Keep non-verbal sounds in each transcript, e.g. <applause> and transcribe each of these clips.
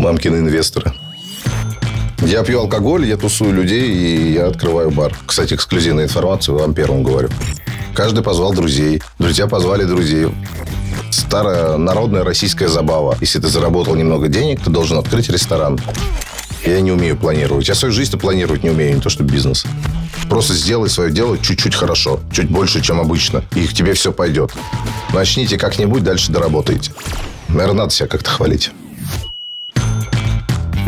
мамкины инвесторы. Я пью алкоголь, я тусую людей, и я открываю бар. Кстати, эксклюзивная информация, вам первым говорю. Каждый позвал друзей. Друзья позвали друзей. Старая народная российская забава. Если ты заработал немного денег, ты должен открыть ресторан. Я не умею планировать. Я свою жизнь планировать не умею, не то что бизнес. Просто сделай свое дело чуть-чуть хорошо, чуть больше, чем обычно, и к тебе все пойдет. Начните как-нибудь, дальше доработаете. Наверное, надо себя как-то хвалить.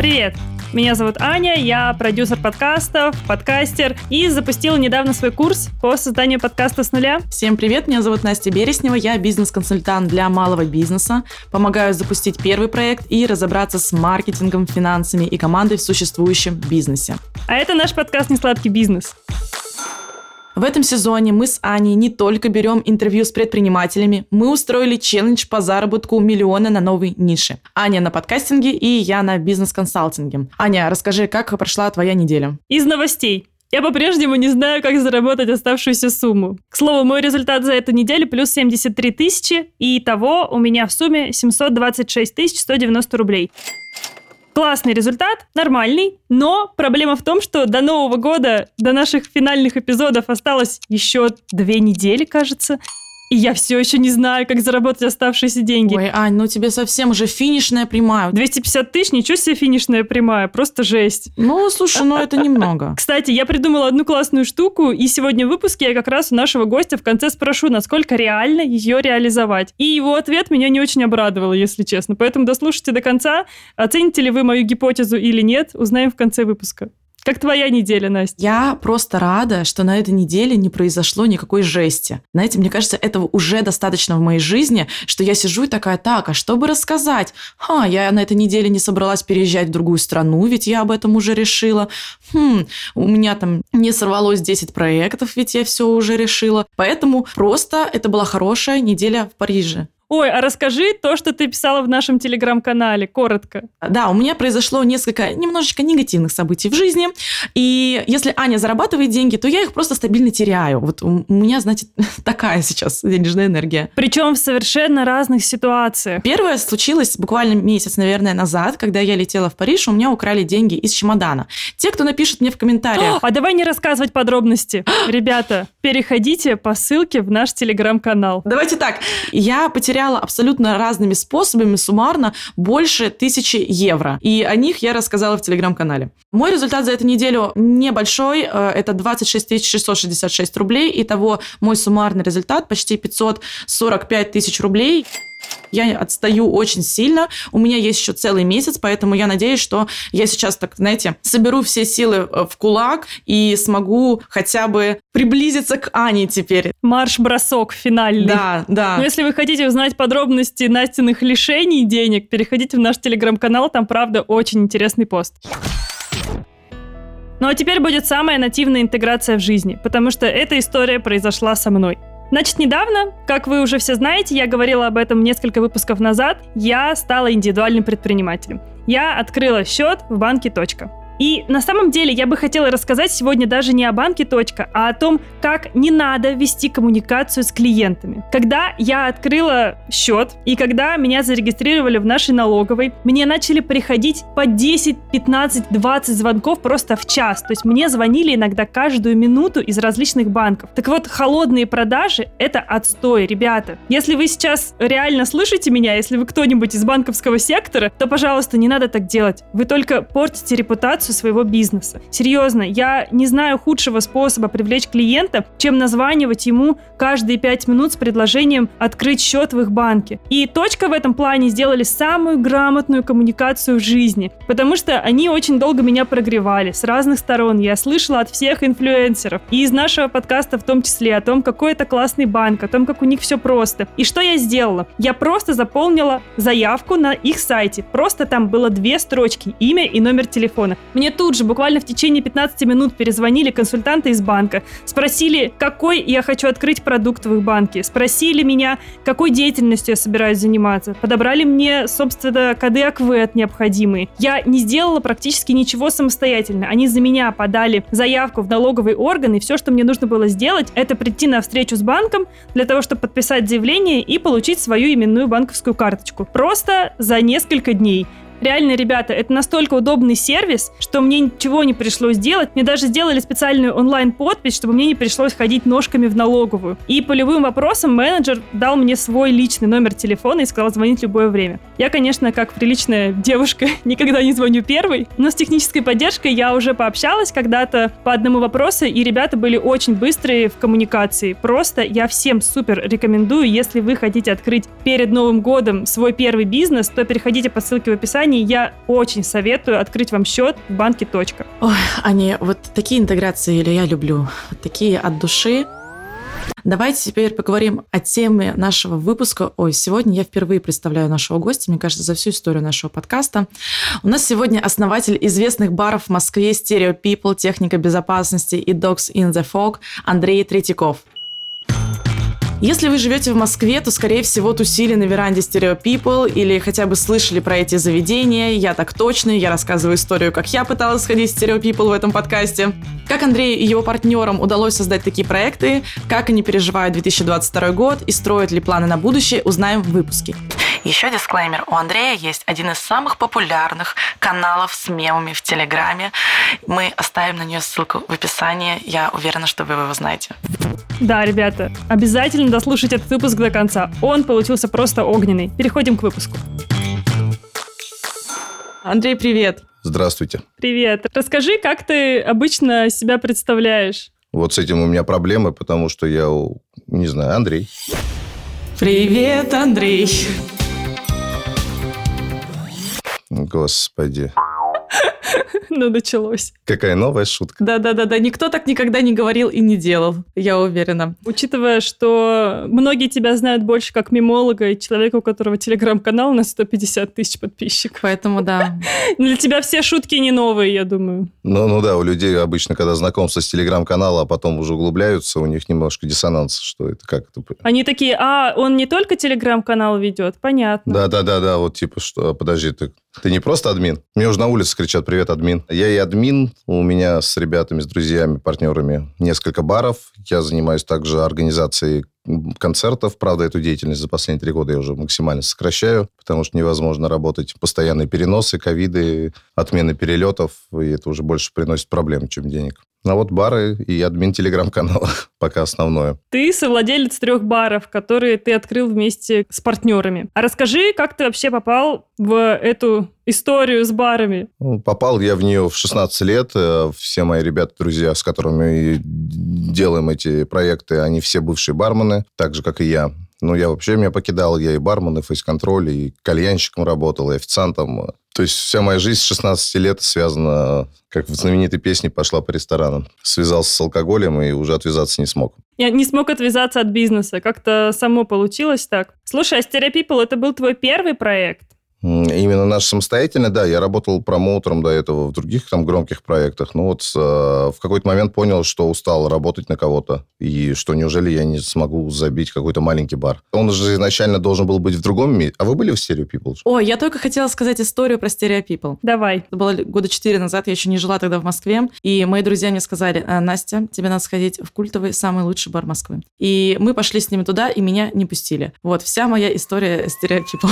Привет! Меня зовут Аня, я продюсер подкастов, подкастер и запустила недавно свой курс по созданию подкаста с нуля. Всем привет, меня зовут Настя Береснева, я бизнес-консультант для малого бизнеса, помогаю запустить первый проект и разобраться с маркетингом, финансами и командой в существующем бизнесе. А это наш подкаст «Несладкий бизнес». В этом сезоне мы с Аней не только берем интервью с предпринимателями, мы устроили челлендж по заработку миллиона на новой нише. Аня на подкастинге и я на бизнес-консалтинге. Аня, расскажи, как прошла твоя неделя? Из новостей. Я по-прежнему не знаю, как заработать оставшуюся сумму. К слову, мой результат за эту неделю плюс 73 тысячи, и того у меня в сумме 726 тысяч 190 рублей. Классный результат, нормальный, но проблема в том, что до Нового года, до наших финальных эпизодов осталось еще две недели, кажется. И я все еще не знаю, как заработать оставшиеся деньги. Ой, Ань, ну тебе совсем уже финишная прямая. 250 тысяч, ничего себе финишная прямая, просто жесть. Ну, слушай, ну это немного. <laughs> Кстати, я придумала одну классную штуку, и сегодня в выпуске я как раз у нашего гостя в конце спрошу, насколько реально ее реализовать. И его ответ меня не очень обрадовал, если честно. Поэтому дослушайте до конца. Оцените ли вы мою гипотезу или нет, узнаем в конце выпуска. Как твоя неделя, Настя? Я просто рада, что на этой неделе не произошло никакой жести. Знаете, мне кажется, этого уже достаточно в моей жизни, что я сижу и такая, так, а что бы рассказать? Ха, я на этой неделе не собралась переезжать в другую страну, ведь я об этом уже решила. Хм, у меня там не сорвалось 10 проектов, ведь я все уже решила. Поэтому просто это была хорошая неделя в Париже. Ой, а расскажи то, что ты писала в нашем телеграм-канале, коротко. Да, у меня произошло несколько немножечко негативных событий в жизни. И если Аня зарабатывает деньги, то я их просто стабильно теряю. Вот у меня, значит, <laughs> такая сейчас денежная энергия. Причем в совершенно разных ситуациях. Первое случилось буквально месяц, наверное, назад, когда я летела в Париж, у меня украли деньги из чемодана. Те, кто напишет мне в комментариях... А давай не рассказывать подробности. <gasps> Ребята, переходите по ссылке в наш телеграм-канал. Давайте так. Я потеряла потеряла абсолютно разными способами суммарно больше тысячи евро. И о них я рассказала в телеграм-канале. Мой результат за эту неделю небольшой. Э, это 26 666 рублей. Итого мой суммарный результат почти 545 тысяч рублей. Я отстаю очень сильно. У меня есть еще целый месяц, поэтому я надеюсь, что я сейчас, так знаете, соберу все силы э, в кулак и смогу хотя бы приблизиться к Ане теперь. Марш-бросок финальный. Да, да. Но если вы хотите узнать подробности Настиных лишений денег, переходите в наш телеграм-канал, там, правда, очень интересный пост. Ну а теперь будет самая нативная интеграция в жизни, потому что эта история произошла со мной. Значит, недавно, как вы уже все знаете, я говорила об этом несколько выпусков назад, я стала индивидуальным предпринимателем. Я открыла счет в банке «Точка». И на самом деле я бы хотела рассказать сегодня даже не о банке «Точка», а о том, как не надо вести коммуникацию с клиентами. Когда я открыла счет и когда меня зарегистрировали в нашей налоговой, мне начали приходить по 10, 15, 20 звонков просто в час. То есть мне звонили иногда каждую минуту из различных банков. Так вот, холодные продажи — это отстой, ребята. Если вы сейчас реально слышите меня, если вы кто-нибудь из банковского сектора, то, пожалуйста, не надо так делать. Вы только портите репутацию репутацию своего бизнеса. Серьезно, я не знаю худшего способа привлечь клиента, чем названивать ему каждые пять минут с предложением открыть счет в их банке. И точка в этом плане сделали самую грамотную коммуникацию в жизни, потому что они очень долго меня прогревали с разных сторон. Я слышала от всех инфлюенсеров и из нашего подкаста в том числе о том, какой это классный банк, о том, как у них все просто. И что я сделала? Я просто заполнила заявку на их сайте. Просто там было две строчки, имя и номер телефона. Мне тут же, буквально в течение 15 минут, перезвонили консультанты из банка, спросили, какой я хочу открыть продукт в их банке, спросили меня, какой деятельностью я собираюсь заниматься, подобрали мне, собственно, коды АКВЭД необходимые. Я не сделала практически ничего самостоятельно. Они за меня подали заявку в налоговый орган, и все, что мне нужно было сделать, это прийти на встречу с банком для того, чтобы подписать заявление и получить свою именную банковскую карточку. Просто за несколько дней. Реально, ребята, это настолько удобный сервис, что мне ничего не пришлось делать. Мне даже сделали специальную онлайн-подпись, чтобы мне не пришлось ходить ножками в налоговую. И по любым вопросам менеджер дал мне свой личный номер телефона и сказал звонить в любое время. Я, конечно, как приличная девушка, <laughs> никогда не звоню первой, но с технической поддержкой я уже пообщалась когда-то по одному вопросу, и ребята были очень быстрые в коммуникации. Просто я всем супер рекомендую, если вы хотите открыть перед Новым годом свой первый бизнес, то переходите по ссылке в описании. Я очень советую открыть вам счет в банке «Точка». Ой, Аня, вот такие интеграции или я люблю. Вот такие от души. Давайте теперь поговорим о теме нашего выпуска. Ой, сегодня я впервые представляю нашего гостя, мне кажется, за всю историю нашего подкаста. У нас сегодня основатель известных баров в Москве Stereo People, техника безопасности и Dogs in the Fog Андрей Третьяков. Если вы живете в Москве, то, скорее всего, тусили на веранде Stereo People или хотя бы слышали про эти заведения. Я так точно, я рассказываю историю, как я пыталась сходить в Stereo People в этом подкасте. Как Андрею и его партнерам удалось создать такие проекты, как они переживают 2022 год и строят ли планы на будущее, узнаем в выпуске. Еще дисклеймер. У Андрея есть один из самых популярных каналов с мемами в Телеграме. Мы оставим на нее ссылку в описании. Я уверена, что вы его знаете. Да, ребята, обязательно дослушать этот выпуск до конца. Он получился просто огненный. Переходим к выпуску. Андрей, привет. Здравствуйте. Привет. Расскажи, как ты обычно себя представляешь? Вот с этим у меня проблемы, потому что я, не знаю, Андрей. Привет, Андрей. Господи. <laughs> Ну, началось. Какая новая шутка. Да-да-да, никто так никогда не говорил и не делал, я уверена. Учитывая, что многие тебя знают больше как мимолога и человека, у которого телеграм-канал на 150 тысяч подписчиков. Поэтому да. <laughs> Для тебя все шутки не новые, я думаю. Ну, ну да, у людей обычно, когда знакомство с телеграм-канала, а потом уже углубляются, у них немножко диссонанс, что это, как это. Они такие, а, он не только телеграм-канал ведет, понятно. Да-да-да-да, вот типа, что, подожди, ты, ты не просто админ? Мне уже на улице кричат, привет, админ. Я и админ, у меня с ребятами, с друзьями, партнерами несколько баров. Я занимаюсь также организацией концертов. Правда, эту деятельность за последние три года я уже максимально сокращаю, потому что невозможно работать. Постоянные переносы, ковиды, отмены перелетов, и это уже больше приносит проблем, чем денег. А вот бары и админ телеграм-канала <laughs> пока основное. Ты совладелец трех баров, которые ты открыл вместе с партнерами. А расскажи, как ты вообще попал в эту историю с барами? Ну, попал я в нее в 16 лет. Э, все мои ребята, друзья, с которыми делаем эти проекты, они все бывшие бармены, так же, как и я. Ну, я вообще меня покидал, я и бармен, и фейс-контроль, и кальянщиком работал, и официантом. То есть вся моя жизнь с 16 лет связана, как в знаменитой песне «Пошла по ресторанам». Связался с алкоголем и уже отвязаться не смог. Я не смог отвязаться от бизнеса. Как-то само получилось так. Слушай, а Stereo People это был твой первый проект? Именно наш самостоятельный, да, я работал промоутером до этого в других там громких проектах, но вот э, в какой-то момент понял, что устал работать на кого-то, и что неужели я не смогу забить какой-то маленький бар. Он же изначально должен был быть в другом месте. А вы были в Stereo People? О, я только хотела сказать историю про Stereo People. Давай. Это было года четыре назад, я еще не жила тогда в Москве, и мои друзья мне сказали, «А, Настя, тебе надо сходить в культовый самый лучший бар Москвы. И мы пошли с ними туда, и меня не пустили. Вот, вся моя история Stereo <laughs> People.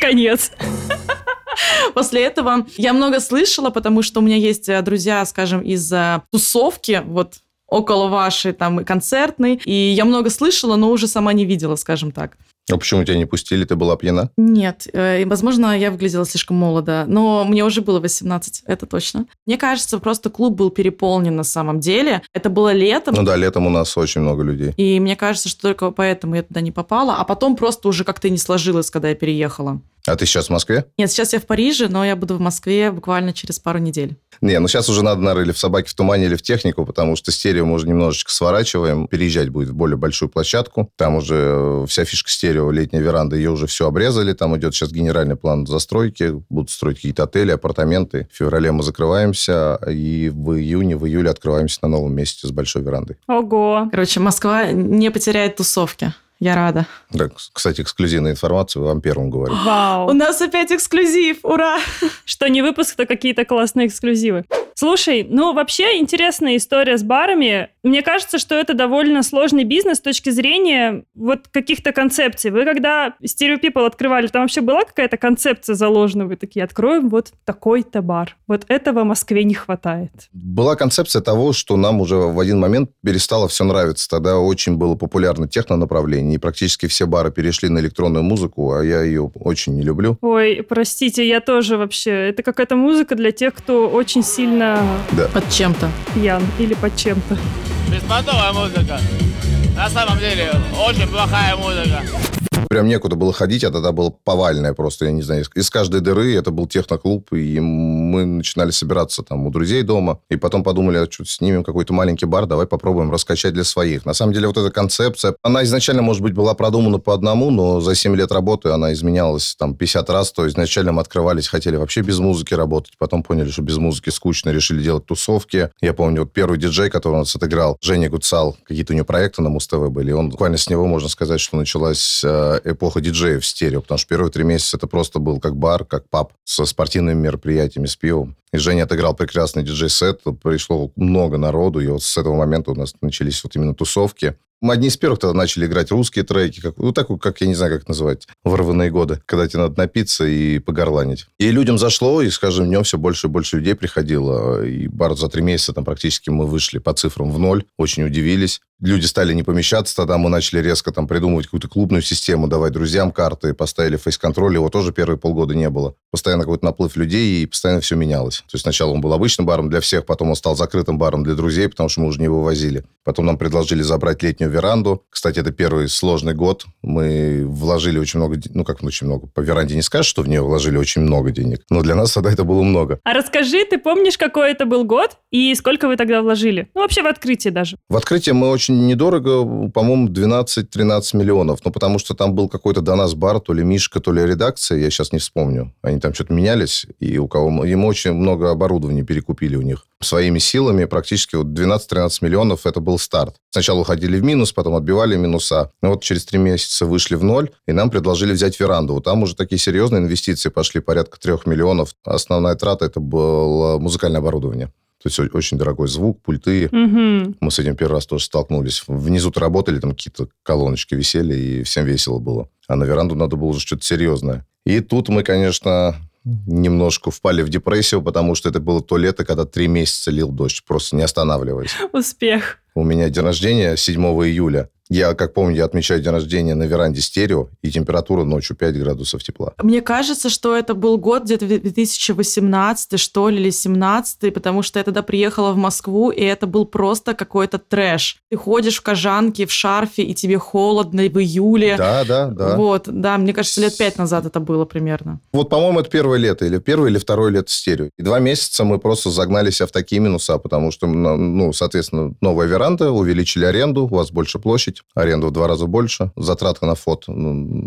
Конец. <laughs> После этого я много слышала, потому что у меня есть э, друзья, скажем, из э, тусовки, вот около вашей там концертной, и я много слышала, но уже сама не видела, скажем так. А почему тебя не пустили? Ты была пьяна? Нет. Э, возможно, я выглядела слишком молодо, но мне уже было 18, это точно. Мне кажется, просто клуб был переполнен на самом деле. Это было летом. Ну да, летом у нас очень много людей. И мне кажется, что только поэтому я туда не попала, а потом просто уже как-то не сложилось, когда я переехала. А ты сейчас в Москве? Нет, сейчас я в Париже, но я буду в Москве буквально через пару недель. Не, ну сейчас уже надо, наверное, или в «Собаке в тумане», или в технику, потому что стерео мы уже немножечко сворачиваем. Переезжать будет в более большую площадку. Там уже э, вся фишка стерео, летняя веранда, ее уже все обрезали. Там идет сейчас генеральный план застройки. Будут строить какие-то отели, апартаменты. В феврале мы закрываемся, и в июне, в июле открываемся на новом месте с большой верандой. Ого. Короче, Москва не потеряет тусовки. Я рада. Да, кстати, эксклюзивная информация, вам первым говорю. Вау. У нас опять эксклюзив, ура! Что не выпуск, то какие-то классные эксклюзивы. Слушай, ну вообще интересная история с барами. Мне кажется, что это довольно сложный бизнес с точки зрения вот каких-то концепций. Вы когда Stereo People открывали, там вообще была какая-то концепция заложена? Вы такие, откроем вот такой-то бар. Вот этого в Москве не хватает. Была концепция того, что нам уже в один момент перестало все нравиться. Тогда очень было популярно техно-направление, и практически все бары перешли на электронную музыку, а я ее очень не люблю. Ой, простите, я тоже вообще. Это какая-то музыка для тех, кто очень сильно Да. Под чем-то. пьян или под чем-то. Беспонтовая музыка. На самом деле, очень плохая музыка. Прям некуда было ходить, а тогда было повальное просто, я не знаю, из- из каждой дыры это был техноклуб, и мы начинали собираться там у друзей дома, и потом подумали, а что, снимем какой-то маленький бар, давай попробуем раскачать для своих. На самом деле вот эта концепция, она изначально, может быть, была продумана по одному, но за 7 лет работы она изменялась там 50 раз, то изначально мы открывались, хотели вообще без музыки работать, потом поняли, что без музыки скучно, решили делать тусовки. Я помню, вот первый диджей, который у нас отыграл, Женя Гуцал, какие-то у него проекты на Муз-ТВ были, он буквально с него, можно сказать, что началась э, эпоха диджеев в стерео, потому что первые три месяца это просто был как бар, как паб со спортивными мероприятиями, с пивом. И Женя отыграл прекрасный диджей-сет, пришло много народу, и вот с этого момента у нас начались вот именно тусовки. Мы одни из первых тогда начали играть русские треки, как, ну, так, как, я не знаю, как называть, в рваные годы, когда тебе надо напиться и погорланить. И людям зашло, и с каждым днем все больше и больше людей приходило. И бар за три месяца там практически мы вышли по цифрам в ноль, очень удивились. Люди стали не помещаться, тогда мы начали резко там придумывать какую-то клубную систему, давать друзьям карты, поставили фейс-контроль, его тоже первые полгода не было. Постоянно какой-то наплыв людей, и постоянно все менялось. То есть сначала он был обычным баром для всех, потом он стал закрытым баром для друзей, потому что мы уже не вывозили. Потом нам предложили забрать летнюю веранду. Кстати, это первый сложный год. Мы вложили очень много, ну как очень много, по веранде не скажешь, что в нее вложили очень много денег, но для нас тогда это было много. А расскажи, ты помнишь, какой это был год и сколько вы тогда вложили? Ну, вообще в открытие даже. В открытии мы очень недорого, по-моему, 12-13 миллионов. Ну, потому что там был какой-то до нас бар, то ли Мишка, то ли редакция, я сейчас не вспомню. Они там что-то менялись, и у кого... Ему очень много оборудования перекупили у них. Своими силами практически вот 12-13 миллионов это был старт. Сначала уходили в минус, потом отбивали минуса. Но вот через три месяца вышли в ноль, и нам предложили взять веранду. Там уже такие серьезные инвестиции пошли, порядка трех миллионов. Основная трата это было музыкальное оборудование. То есть очень дорогой звук, пульты, Угу. мы с этим первый раз тоже столкнулись. Внизу-то работали, там какие-то колоночки висели, и всем весело было. А на веранду надо было уже что-то серьезное. И тут мы, конечно, немножко впали в депрессию, потому что это было то лето, когда три месяца лил дождь, просто не останавливаясь. Успех. У меня день рождения 7 июля. Я, как помню, я отмечаю день рождения на веранде стерео, и температура ночью 5 градусов тепла. Мне кажется, что это был год где-то 2018, что ли, или 17, потому что я тогда приехала в Москву, и это был просто какой-то трэш. Ты ходишь в кожанке, в шарфе, и тебе холодно в июле. Да, да, да. Вот, да, мне кажется, лет пять назад это было примерно. Вот, по-моему, это первое лето, или первое, или второе лето стерео. И два месяца мы просто загнали себя в такие минуса, потому что, ну, соответственно, новая веранда, увеличили аренду, у вас больше площадь, аренда в два раза больше, затраты на фонд,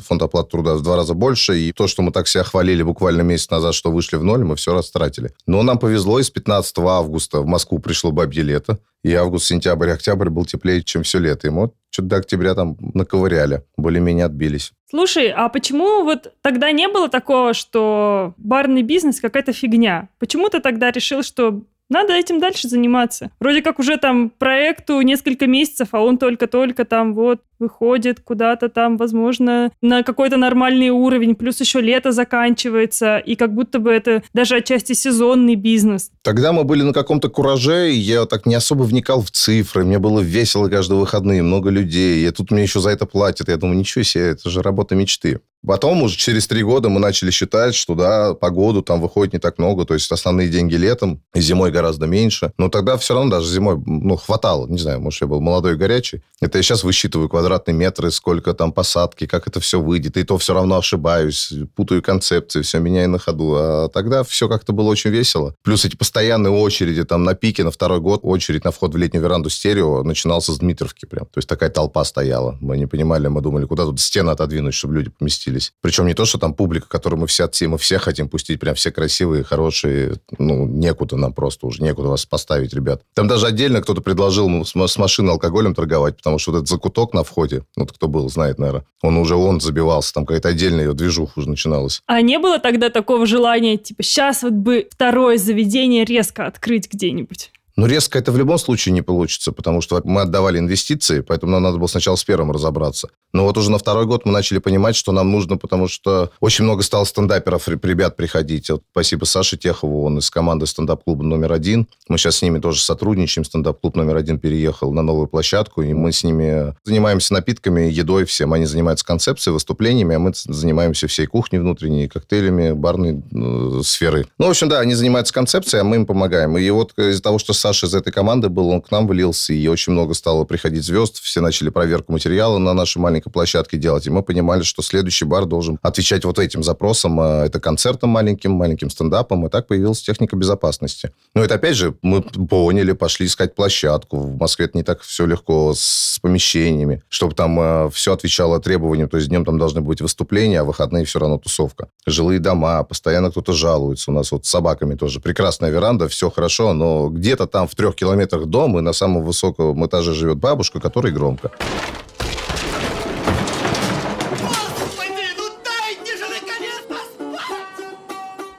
фонд оплаты труда в два раза больше, и то, что мы так себя хвалили буквально месяц назад, что вышли в ноль, мы все растратили. Но нам повезло, и с 15 августа в Москву пришло бабье лето, и август, сентябрь, октябрь был теплее, чем все лето. И мы вот что-то до октября там наковыряли, более-менее отбились. Слушай, а почему вот тогда не было такого, что барный бизнес какая-то фигня? Почему ты тогда решил, что надо этим дальше заниматься? Вроде как уже там проекту несколько месяцев, а он только-только там вот выходит куда-то там, возможно, на какой-то нормальный уровень, плюс еще лето заканчивается, и как будто бы это даже отчасти сезонный бизнес. Тогда мы были на каком-то кураже, и я так не особо вникал в цифры. Мне было весело каждые выходные, много людей. И тут мне еще за это платят. Я думаю, ничего себе, это же работа мечты. Потом уже через три года мы начали считать, что да, погоду там выходит не так много, то есть основные деньги летом, и зимой гораздо меньше. Но тогда все равно даже зимой, ну, хватало. Не знаю, может, я был молодой и горячий. Это я сейчас высчитываю квадратные метры, сколько там посадки, как это все выйдет. И то все равно ошибаюсь, путаю концепции, все меняю на ходу. А тогда все как-то было очень весело. Плюс эти постоянные очереди там на пике, на второй год очередь на вход в летнюю веранду стерео начинался с Дмитровки прям. То есть такая толпа стояла. Мы не понимали, мы думали, куда тут стены отодвинуть, чтобы люди поместились. Относились. Причем не то, что там публика, которую мы все, мы все хотим пустить, прям все красивые, хорошие, ну, некуда нам просто уже, некуда вас поставить, ребят. Там даже отдельно кто-то предложил с, машины алкоголем торговать, потому что вот этот закуток на входе, ну, кто был, знает, наверное, он уже он забивался, там какая-то отдельная ее движуха уже начиналась. А не было тогда такого желания, типа, сейчас вот бы второе заведение резко открыть где-нибудь? Ну, резко это в любом случае не получится, потому что мы отдавали инвестиции, поэтому нам надо было сначала с первым разобраться. Но вот уже на второй год мы начали понимать, что нам нужно, потому что очень много стало стендаперов, ребят приходить. Вот спасибо Саше Техову, он из команды стендап-клуба номер один. Мы сейчас с ними тоже сотрудничаем. Стендап-клуб номер один переехал на новую площадку, и мы с ними занимаемся напитками, едой всем. Они занимаются концепцией, выступлениями, а мы занимаемся всей кухней внутренней, коктейлями, барной э, сферы. Ну, в общем, да, они занимаются концепцией, а мы им помогаем. И вот из-за того, что Саша из этой команды был, он к нам вылился, и очень много стало приходить звезд, все начали проверку материала на нашей маленькой площадке делать, и мы понимали, что следующий бар должен отвечать вот этим запросам. А это концертом маленьким, маленьким стендапом, и так появилась техника безопасности. Но это, опять же, мы поняли, пошли искать площадку. В Москве это не так все легко с помещениями, чтобы там э, все отвечало требованиям. То есть днем там должны быть выступления, а выходные все равно тусовка. Жилые дома, постоянно кто-то жалуется. У нас вот с собаками тоже прекрасная веранда, все хорошо, но где-то там в трех километрах дом, и на самом высоком этаже живет бабушка, которой громко.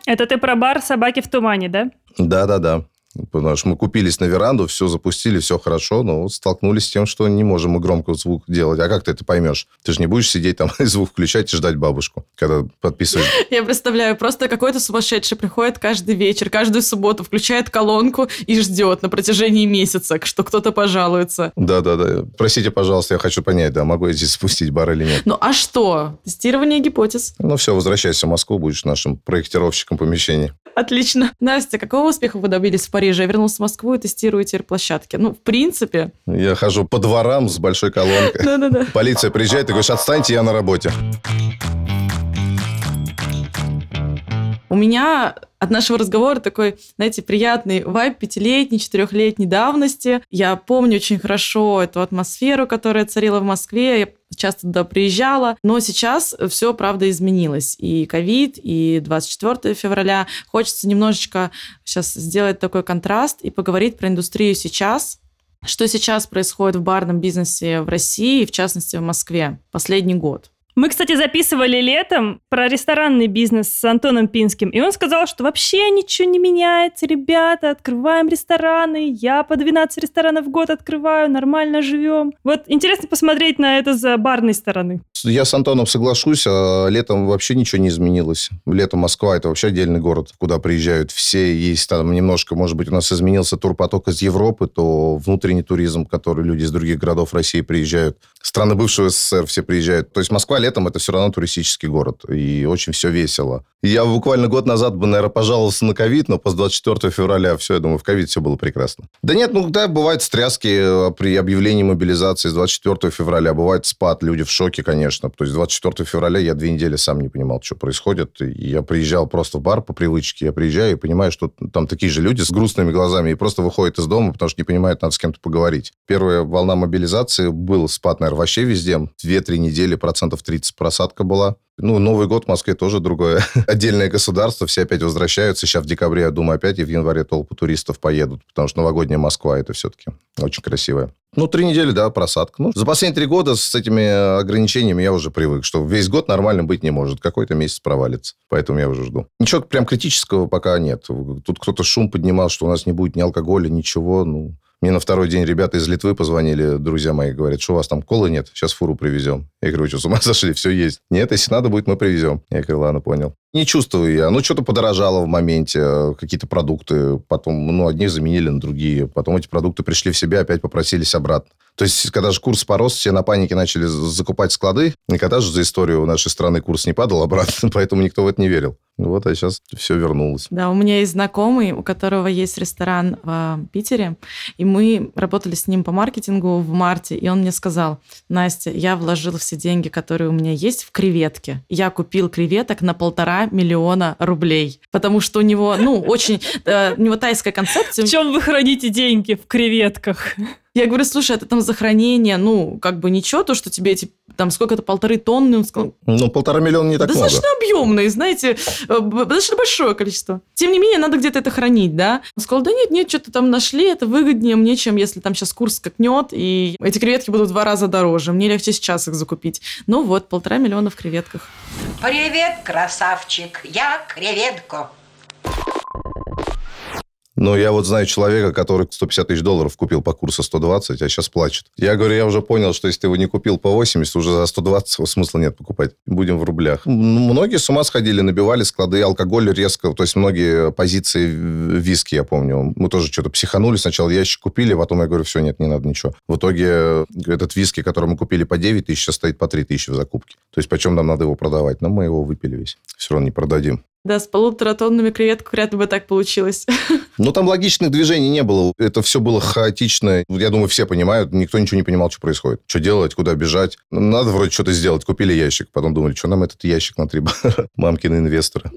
Это ты про бар «Собаки в тумане», да? Да-да-да. Потому что мы купились на веранду, все запустили, все хорошо, но вот столкнулись с тем, что не можем мы громко звук делать. А как ты это поймешь? Ты же не будешь сидеть там <laughs> и звук включать и ждать бабушку, когда подписываешь. <laughs> Я представляю, просто какой-то сумасшедший приходит каждый вечер, каждую субботу, включает колонку и ждет на протяжении месяца, что кто-то пожалуется. Да-да-да. Простите, пожалуйста, я хочу понять, да, могу я здесь спустить бар или нет. Ну а что? Тестирование гипотез. Ну все, возвращайся в Москву, будешь нашим проектировщиком помещений. Отлично. Настя, какого успеха вы добились в Париже? Я вернулся в Москву и тестирую теперь площадки. Ну, в принципе... Я хожу по дворам с большой колонкой. <laughs> Да-да-да. Полиция приезжает и говоришь, отстаньте, я на работе. У меня от нашего разговора такой, знаете, приятный вайб пятилетней, четырехлетней давности. Я помню очень хорошо эту атмосферу, которая царила в Москве. Я часто туда приезжала. Но сейчас все, правда, изменилось. И ковид, и 24 февраля. Хочется немножечко сейчас сделать такой контраст и поговорить про индустрию сейчас, что сейчас происходит в барном бизнесе в России, в частности в Москве, последний год. Мы, кстати, записывали летом про ресторанный бизнес с Антоном Пинским, и он сказал, что вообще ничего не меняется, ребята, открываем рестораны, я по 12 ресторанов в год открываю, нормально живем. Вот интересно посмотреть на это за барной стороны. Я с Антоном соглашусь, а летом вообще ничего не изменилось. Летом Москва – это вообще отдельный город, куда приезжают все. Есть там немножко, может быть, у нас изменился турпоток из Европы, то внутренний туризм, который люди из других городов России приезжают. Страны бывшего СССР все приезжают. То есть Москва летом это все равно туристический город. И очень все весело. Я буквально год назад бы, наверное, пожаловался на ковид, но после 24 февраля все, я думаю, в ковид все было прекрасно. Да нет, ну да, бывают стряски э, при объявлении мобилизации с 24 февраля. Бывает спад, люди в шоке, конечно. То есть 24 февраля я две недели сам не понимал, что происходит. Я приезжал просто в бар по привычке. Я приезжаю и понимаю, что там такие же люди с грустными глазами и просто выходят из дома, потому что не понимают, надо с кем-то поговорить. Первая волна мобилизации был спад, наверное, вообще везде. Две-три недели, процентов 30 просадка была. Ну, Новый год в Москве тоже другое. <laughs> Отдельное государство, все опять возвращаются. Сейчас в декабре, я думаю, опять и в январе толпы туристов поедут, потому что новогодняя Москва это все-таки очень красивая. Ну, три недели, да, просадка. Ну, за последние три года с этими ограничениями я уже привык, что весь год нормально быть не может. Какой-то месяц провалится. Поэтому я уже жду. Ничего прям критического пока нет. Тут кто-то шум поднимал, что у нас не будет ни алкоголя, ничего. Ну, мне на второй день ребята из Литвы позвонили, друзья мои, говорят, что у вас там колы нет, сейчас фуру привезем. Я говорю, что, с ума <laughs> сошли? Все есть. Нет, если надо будет, мы привезем. Я говорю, ладно, понял. Не чувствую я. Ну, что-то подорожало в моменте, какие-то продукты. Потом, ну, одни заменили на другие. Потом эти продукты пришли в себя, опять попросились обратно. То есть, когда же курс порос, все на панике начали закупать склады. Никогда же за историю нашей страны курс не падал обратно, <laughs> поэтому никто в это не верил. Вот, а сейчас все вернулось. Да, у меня есть знакомый, у которого есть ресторан в Питере, и мы работали с ним по маркетингу в марте, и он мне сказал, Настя, я вложил все деньги, которые у меня есть в креветки. Я купил креветок на полтора миллиона рублей, потому что у него, ну, очень, э, у него тайская концепция. В чем вы храните деньги? В креветках. Я говорю, слушай, это там за хранение, ну, как бы ничего, то, что тебе эти, там, сколько-то, полторы тонны, он сказал, Ну, полтора миллиона не так много. достаточно объемные, знаете, э, достаточно большое количество. Тем не менее, надо где-то это хранить, да? Он сказал, да нет, нет, что-то там нашли, это выгоднее мне, чем если там сейчас курс скакнет, и эти креветки будут в два раза дороже. Мне легче сейчас их закупить. Ну вот, полтора миллиона в креветках. Привет, красавчик, я креветка. Но я вот знаю человека, который 150 тысяч долларов купил по курсу 120, а сейчас плачет. Я говорю, я уже понял, что если ты его не купил по 80, уже за 120 его смысла нет покупать. Будем в рублях. Ну, Многие с ума сходили, набивали склады, алкоголь резко, то есть многие позиции виски, я помню. Мы тоже что-то психанули, сначала ящик купили, потом я говорю, все, нет, не надо ничего. В итоге э, этот виски, который мы купили по 9 тысяч, сейчас стоит по 3 тысячи в закупке. То есть почем нам надо его продавать? Но мы его выпили весь. Все равно не продадим. Да, с полутора тоннами креветок вряд ли бы так получилось. <laughs> Но там логичных движений не было. Это все было хаотично. Я думаю, все понимают. Никто ничего не понимал, что происходит. Что делать, куда бежать. Ну, Надо вроде что-то сделать. Купили ящик. Потом думали, что нам этот ящик на три бара. <laughs> Мамкины инвесторы.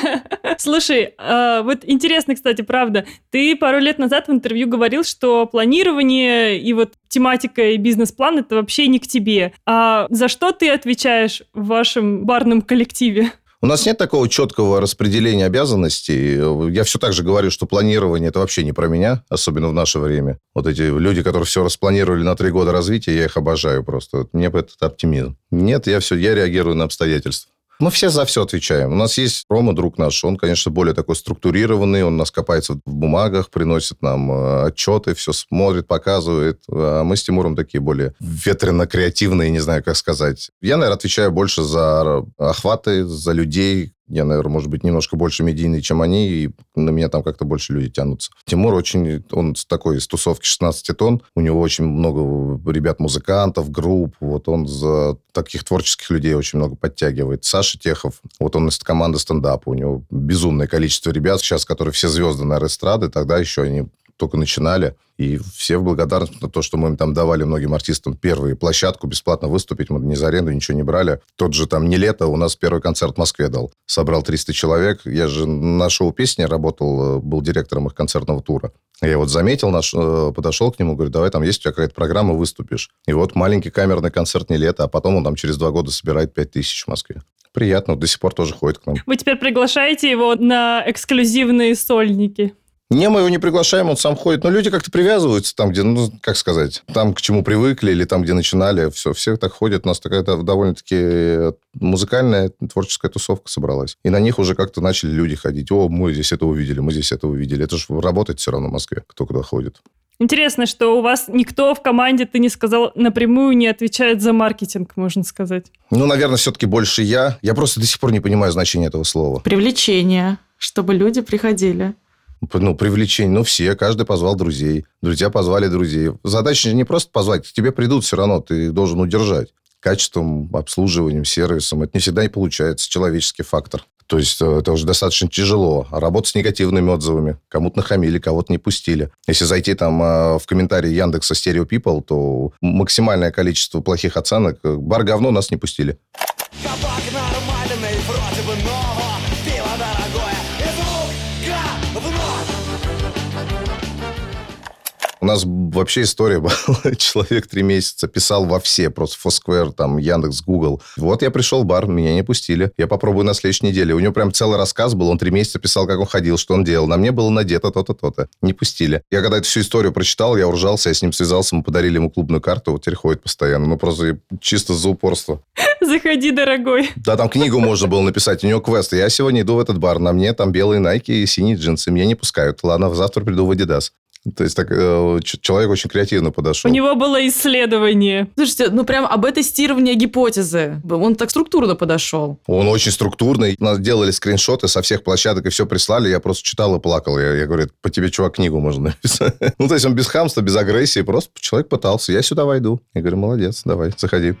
<laughs> Слушай, а, вот интересно, кстати, правда, ты пару лет назад в интервью говорил, что планирование и вот тематика и бизнес-план это вообще не к тебе. А за что ты отвечаешь в вашем барном коллективе? У нас нет такого четкого распределения обязанностей. Я все так же говорю, что планирование это вообще не про меня, особенно в наше время. Вот эти люди, которые все распланировали на три года развития, я их обожаю просто. Мне этот оптимизм. Нет, я все, я реагирую на обстоятельства. Мы все за все отвечаем. У нас есть Рома, друг наш, он, конечно, более такой структурированный, он нас копается в бумагах, приносит нам э, отчеты, все смотрит, показывает. А мы с Тимуром такие более ветрено-креативные, не знаю, как сказать. Я, наверное, отвечаю больше за охваты, за людей, я, наверное, может быть, немножко больше медийный, чем они, и на меня там как-то больше люди тянутся. Тимур очень, он с такой, из тусовки 16 тонн, у него очень много ребят-музыкантов, групп, вот он за таких творческих людей очень много подтягивает. Саша Техов, вот он из команды стендапа, у него безумное количество ребят сейчас, которые все звезды на эстрады, тогда еще они только начинали, и все в благодарность на то, что мы им там давали многим артистам первую площадку бесплатно выступить, мы ни за аренду ничего не брали. Тот же там не лето, у нас первый концерт в Москве дал. Собрал 300 человек. Я же на шоу песни работал, э, был директором их концертного тура. Я вот заметил, наш, э, подошел к нему, говорю, давай, там есть у тебя какая-то программа, выступишь. И вот маленький камерный концерт не лето, а потом он там через два года собирает 5 тысяч в Москве. Приятно, до сих пор тоже ходит к нам. Вы теперь приглашаете его на эксклюзивные сольники. Не, мы его не приглашаем, он сам ходит. Но люди как-то привязываются там, где, ну, как сказать, там, к чему привыкли, или там, где начинали. Все, все так ходят. У нас такая довольно-таки музыкальная творческая тусовка собралась. И на них уже как-то начали люди ходить. О, мы здесь это увидели, мы здесь это увидели. Это же работает все равно в Москве, кто куда ходит. Интересно, что у вас никто в команде, ты не сказал, напрямую не отвечает за маркетинг, можно сказать. Ну, наверное, все-таки больше я. Я просто до сих пор не понимаю значения этого слова. Привлечение, чтобы люди приходили. Ну, привлечение. Ну, все, каждый позвал друзей. Друзья позвали друзей. Задача не просто позвать, к тебе придут все равно, ты должен удержать. Качеством, обслуживанием, сервисом. Это не всегда и получается, человеческий фактор. То есть э, это уже достаточно тяжело. А работать с негативными отзывами. Кому-то нахамили, кого-то не пустили. Если зайти там э, в комментарии Яндекса Stereo People, то максимальное количество плохих оценок. э, Бар говно нас не пустили. Кабак нормальный, вроде бы, но нас вообще история <laughs> была. Человек три месяца писал во все, просто Foursquare, там, Яндекс, Google. Вот я пришел в бар, меня не пустили. Я попробую на следующей неделе. У него прям целый рассказ был. Он три месяца писал, как он ходил, что он делал. На мне было надето то-то, то-то. Не пустили. Я когда эту всю историю прочитал, я уржался, я с ним связался, мы подарили ему клубную карту, вот теперь ходит постоянно. Ну, просто чисто за упорство. Заходи, дорогой. Да, там книгу можно было написать, у него квест. Я сегодня иду в этот бар, на мне там белые найки и синие джинсы. Меня не пускают. Ладно, завтра приду в Адидас. То есть так, э, человек очень креативно У подошел. него было исследование. Слушайте, ну прям об тестировании гипотезы. Он так структурно подошел. Он очень структурный. Нас делали скриншоты со всех площадок и все прислали. Я просто читал и плакал. Я, я говорю, по тебе, чувак, книгу можно написать. <laughs> ну, то есть он без хамства, без агрессии. Просто человек пытался. Я сюда войду. Я говорю, молодец, давай, заходи.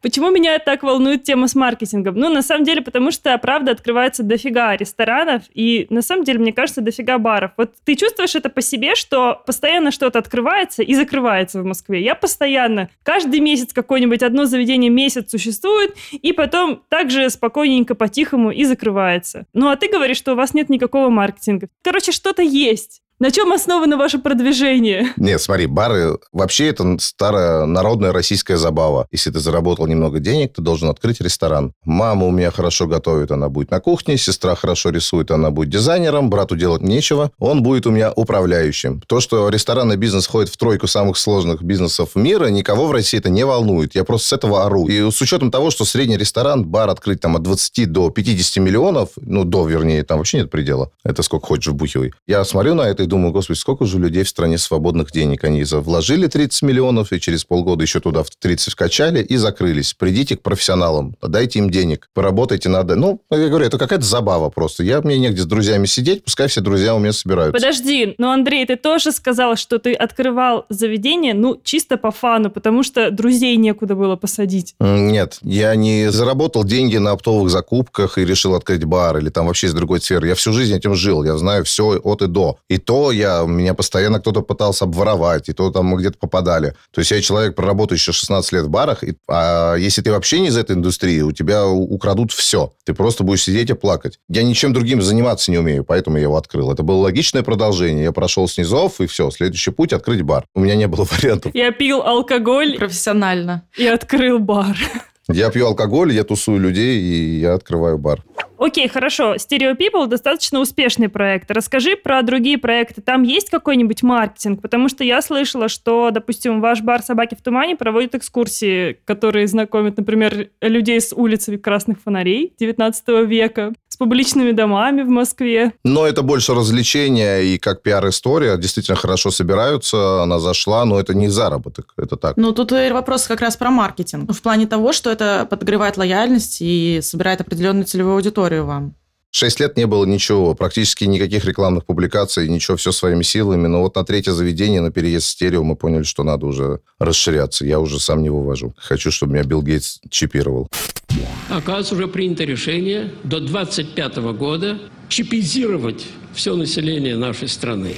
Почему меня так волнует тема с маркетингом? Ну, на самом деле, потому что, правда, открывается дофига ресторанов, и, на самом деле, мне кажется, дофига баров. Вот ты чувствуешь это по себе, что постоянно что-то открывается и закрывается в Москве. Я постоянно, каждый месяц какое-нибудь одно заведение месяц существует, и потом также спокойненько, по-тихому и закрывается. Ну, а ты говоришь, что у вас нет никакого маркетинга. Короче, что-то есть. На чем основано ваше продвижение? <laughs> Нет, смотри, бары вообще это старая народная российская забава. Если ты заработал немного денег, ты должен открыть ресторан. Мама у меня хорошо готовит, она будет на кухне, сестра хорошо рисует, она будет дизайнером, брату делать нечего, он будет у меня управляющим. То, что ресторанный бизнес входит в тройку самых сложных бизнесов мира, никого в России это не волнует. Я просто с этого ору. И с учетом того, что средний ресторан, бар открыть там от 20 до 50 миллионов, ну, до, вернее, там вообще нет предела. Это сколько хочешь вбухивай. Я смотрю на это думаю, господи, сколько же людей в стране свободных денег. Они вложили 30 миллионов, и через полгода еще туда в 30 вкачали и закрылись. Придите к профессионалам, дайте им денег, поработайте надо. Ну, я говорю, это какая-то забава просто. Я, мне негде с друзьями сидеть, пускай все друзья у меня собираются. Подожди, но, Андрей, ты тоже сказал, что ты открывал заведение, ну, чисто по фану, потому что друзей некуда было посадить. Нет, я не заработал деньги на оптовых закупках и решил открыть бар или там вообще из другой сферы. Я всю жизнь этим жил, я знаю все от и до. И то я, меня постоянно кто-то пытался обворовать, и то там мы где-то попадали. То есть я человек, проработающий 16 лет в барах, и, а если ты вообще не из этой индустрии, у тебя украдут все. Ты просто будешь сидеть и плакать. Я ничем другим заниматься не умею, поэтому я его открыл. Это было логичное продолжение. Я прошел снизов, и все. Следующий путь – открыть бар. У меня не было <laughs> вариантов. Я пил алкоголь Профессионально. и открыл бар. Я пью алкоголь, я тусую людей, и я открываю бар. Окей, хорошо. Stereo People достаточно успешный проект. Расскажи про другие проекты. Там есть какой-нибудь маркетинг? Потому что я слышала, что, допустим, ваш бар «Собаки в тумане» проводит экскурсии, которые знакомят, например, людей с улицы красных фонарей 19 века, публичными домами в Москве. Но это больше развлечение и как пиар-история. Действительно хорошо собираются, она зашла, но это не заработок, это так. Ну, тут и вопрос как раз про маркетинг. В плане того, что это подогревает лояльность и собирает определенную целевую аудиторию вам. Шесть лет не было ничего, практически никаких рекламных публикаций, ничего, все своими силами. Но вот на третье заведение, на переезд в стерео, мы поняли, что надо уже расширяться. Я уже сам не вывожу. Хочу, чтобы меня Билл Гейтс чипировал. Оказывается, уже принято решение до 2025 года чипизировать все население нашей страны.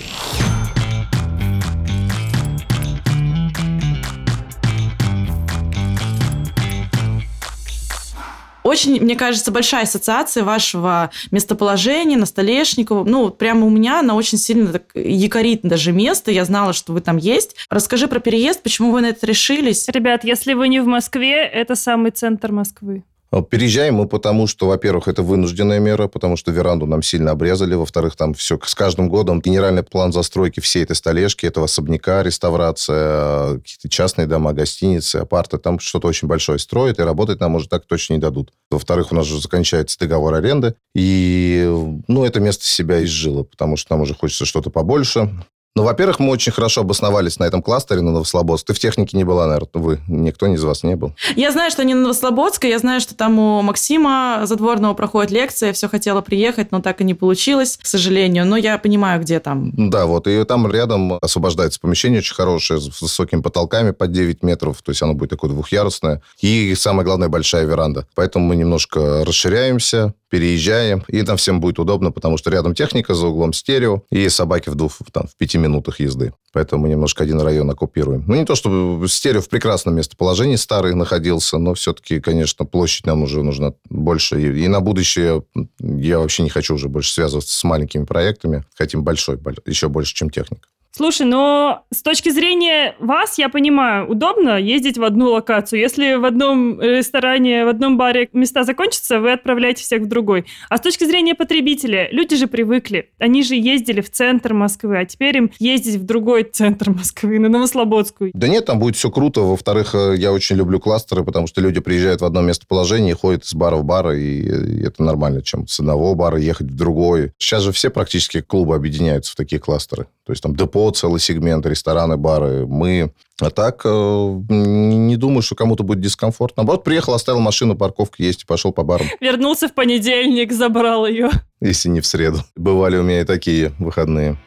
Очень, мне кажется, большая ассоциация вашего местоположения на Столешниково. Ну, прямо у меня она очень сильно так якорит даже место. Я знала, что вы там есть. Расскажи про переезд, почему вы на это решились? Ребят, если вы не в Москве, это самый центр Москвы. Переезжаем мы потому, что, во-первых, это вынужденная мера, потому что веранду нам сильно обрезали. Во-вторых, там все с каждым годом генеральный план застройки всей этой столешки, этого особняка, реставрация, какие-то частные дома, гостиницы, апарты, там что-то очень большое строят, и работать нам уже так точно не дадут. Во-вторых, у нас же заканчивается договор аренды, и, ну, это место себя изжило, потому что нам уже хочется что-то побольше. Ну, во-первых, мы очень хорошо обосновались на этом кластере на Новослободск. Ты в технике не была, наверное, вы. Никто из вас не был. Я знаю, что они на Новослободской, я знаю, что там у Максима Задворного проходит лекция, я все хотела приехать, но так и не получилось, к сожалению. Но я понимаю, где там. Да, вот. И там рядом освобождается помещение очень хорошее, с высокими потолками под 9 метров. То есть оно будет такое двухъярусное. И, самое главное, большая веранда. Поэтому мы немножко расширяемся, переезжаем, и нам всем будет удобно, потому что рядом техника, за углом стерео, и собаки в двух, там, в пяти минутах езды. Поэтому мы немножко один район оккупируем. Ну, не то, чтобы стерео в прекрасном местоположении старый находился, но все-таки, конечно, площадь нам уже нужна больше. И, на будущее я вообще не хочу уже больше связываться с маленькими проектами. Хотим большой, еще больше, чем техника. Слушай, но с точки зрения вас, я понимаю, удобно ездить в одну локацию. Если в одном ресторане, в одном баре места закончатся, вы отправляете всех в другой. А с точки зрения потребителя, люди же привыкли. Они же ездили в центр Москвы, а теперь им ездить в другой центр Москвы, на Новослободскую. Да нет, там будет все круто. Во-вторых, я очень люблю кластеры, потому что люди приезжают в одно местоположение, ходят из бара в бар, и это нормально, чем с одного бара ехать в другой. Сейчас же все практически клубы объединяются в такие кластеры. То есть там депо целый сегмент, рестораны, бары. Мы... А так, э, не думаю, что кому-то будет дискомфорт. Наоборот, приехал, оставил машину, парковка есть и пошел по барам. Вернулся в понедельник, забрал ее. Если не в среду. Бывали у меня и такие выходные.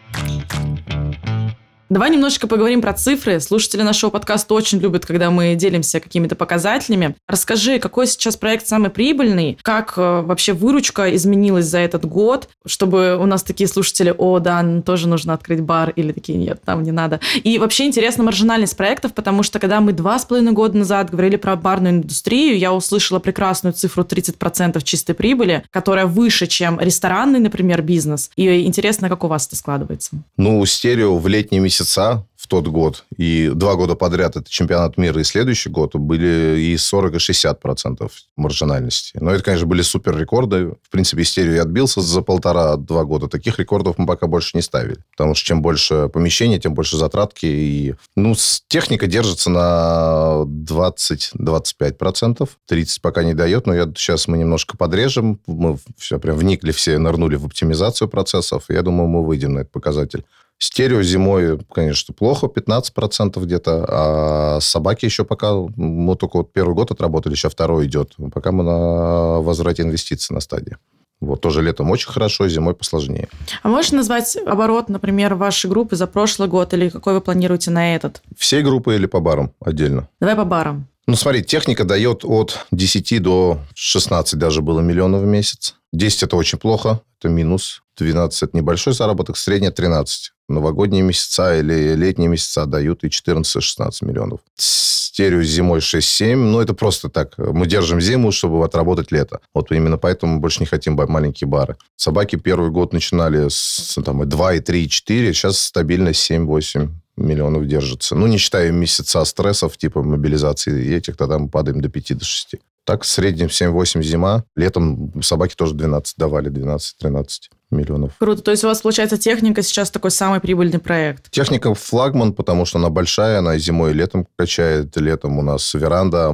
Давай немножечко поговорим про цифры. Слушатели нашего подкаста очень любят, когда мы делимся какими-то показателями. Расскажи, какой сейчас проект самый прибыльный, как э, вообще выручка изменилась за этот год, чтобы у нас такие слушатели, о, да, тоже нужно открыть бар, или такие, нет, там не надо. И вообще интересна маржинальность проектов, потому что когда мы два с половиной года назад говорили про барную индустрию, я услышала прекрасную цифру 30% чистой прибыли, которая выше, чем ресторанный, например, бизнес. И интересно, как у вас это складывается? Ну, стерео в летние месяца в тот год, и два года подряд это чемпионат мира, и следующий год были и 40, и 60 процентов маржинальности. Но это, конечно, были супер рекорды. В принципе, стерео я отбился за полтора-два года. Таких рекордов мы пока больше не ставили. Потому что чем больше помещений, тем больше затратки. И, ну, техника держится на 20-25 процентов. 30 пока не дает, но я, сейчас мы немножко подрежем. Мы все прям вникли, все нырнули в оптимизацию процессов. Я думаю, мы выйдем на этот показатель. Стерео зимой, конечно, плохо, 15% где-то. А собаки еще пока... Мы только вот первый год отработали, еще второй идет. Пока мы на возврате инвестиций на стадии. Вот тоже летом очень хорошо, зимой посложнее. А можешь назвать оборот, например, вашей группы за прошлый год или какой вы планируете на этот? Всей группы или по барам отдельно? Давай по барам. Ну, смотри, техника дает от 10 до 16 даже было миллионов в месяц. 10 это очень плохо, это минус. 12 это небольшой заработок, средняя 13. Новогодние месяца или летние месяца дают и 14-16 миллионов. Стерео зимой 6-7, ну, это просто так. Мы держим зиму, чтобы отработать лето. Вот именно поэтому мы больше не хотим маленькие бары. Собаки первый год начинали с там, и 2, и 3, и 4, сейчас стабильно 7-8 миллионов держится. Ну, не считая месяца стрессов, типа мобилизации и этих, тогда мы падаем до 5 до 6. Так, в среднем 7-8 зима. Летом собаки тоже 12 давали, 12-13 миллионов. Круто. То есть у вас, получается, техника сейчас такой самый прибыльный проект? Техника флагман, потому что она большая, она зимой и летом качает. Летом у нас веранда,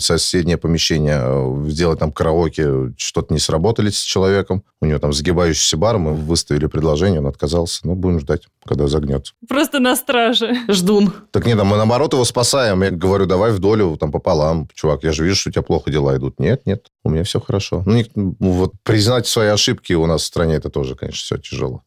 соседнее помещение, э, сделать там караоке, что-то не сработали с человеком. У него там сгибающийся бар, мы выставили предложение, он отказался. Ну, будем ждать, когда загнется. Просто на страже. Ждун. Так нет, мы наоборот его спасаем. Я говорю, давай в долю, там, пополам. Чувак, я же вижу, что у тебя плохо дела идут. Нет, нет, у меня все хорошо. Ну, ну вот признать свои ошибки у нас в стране, это тоже, конечно, все тяжело.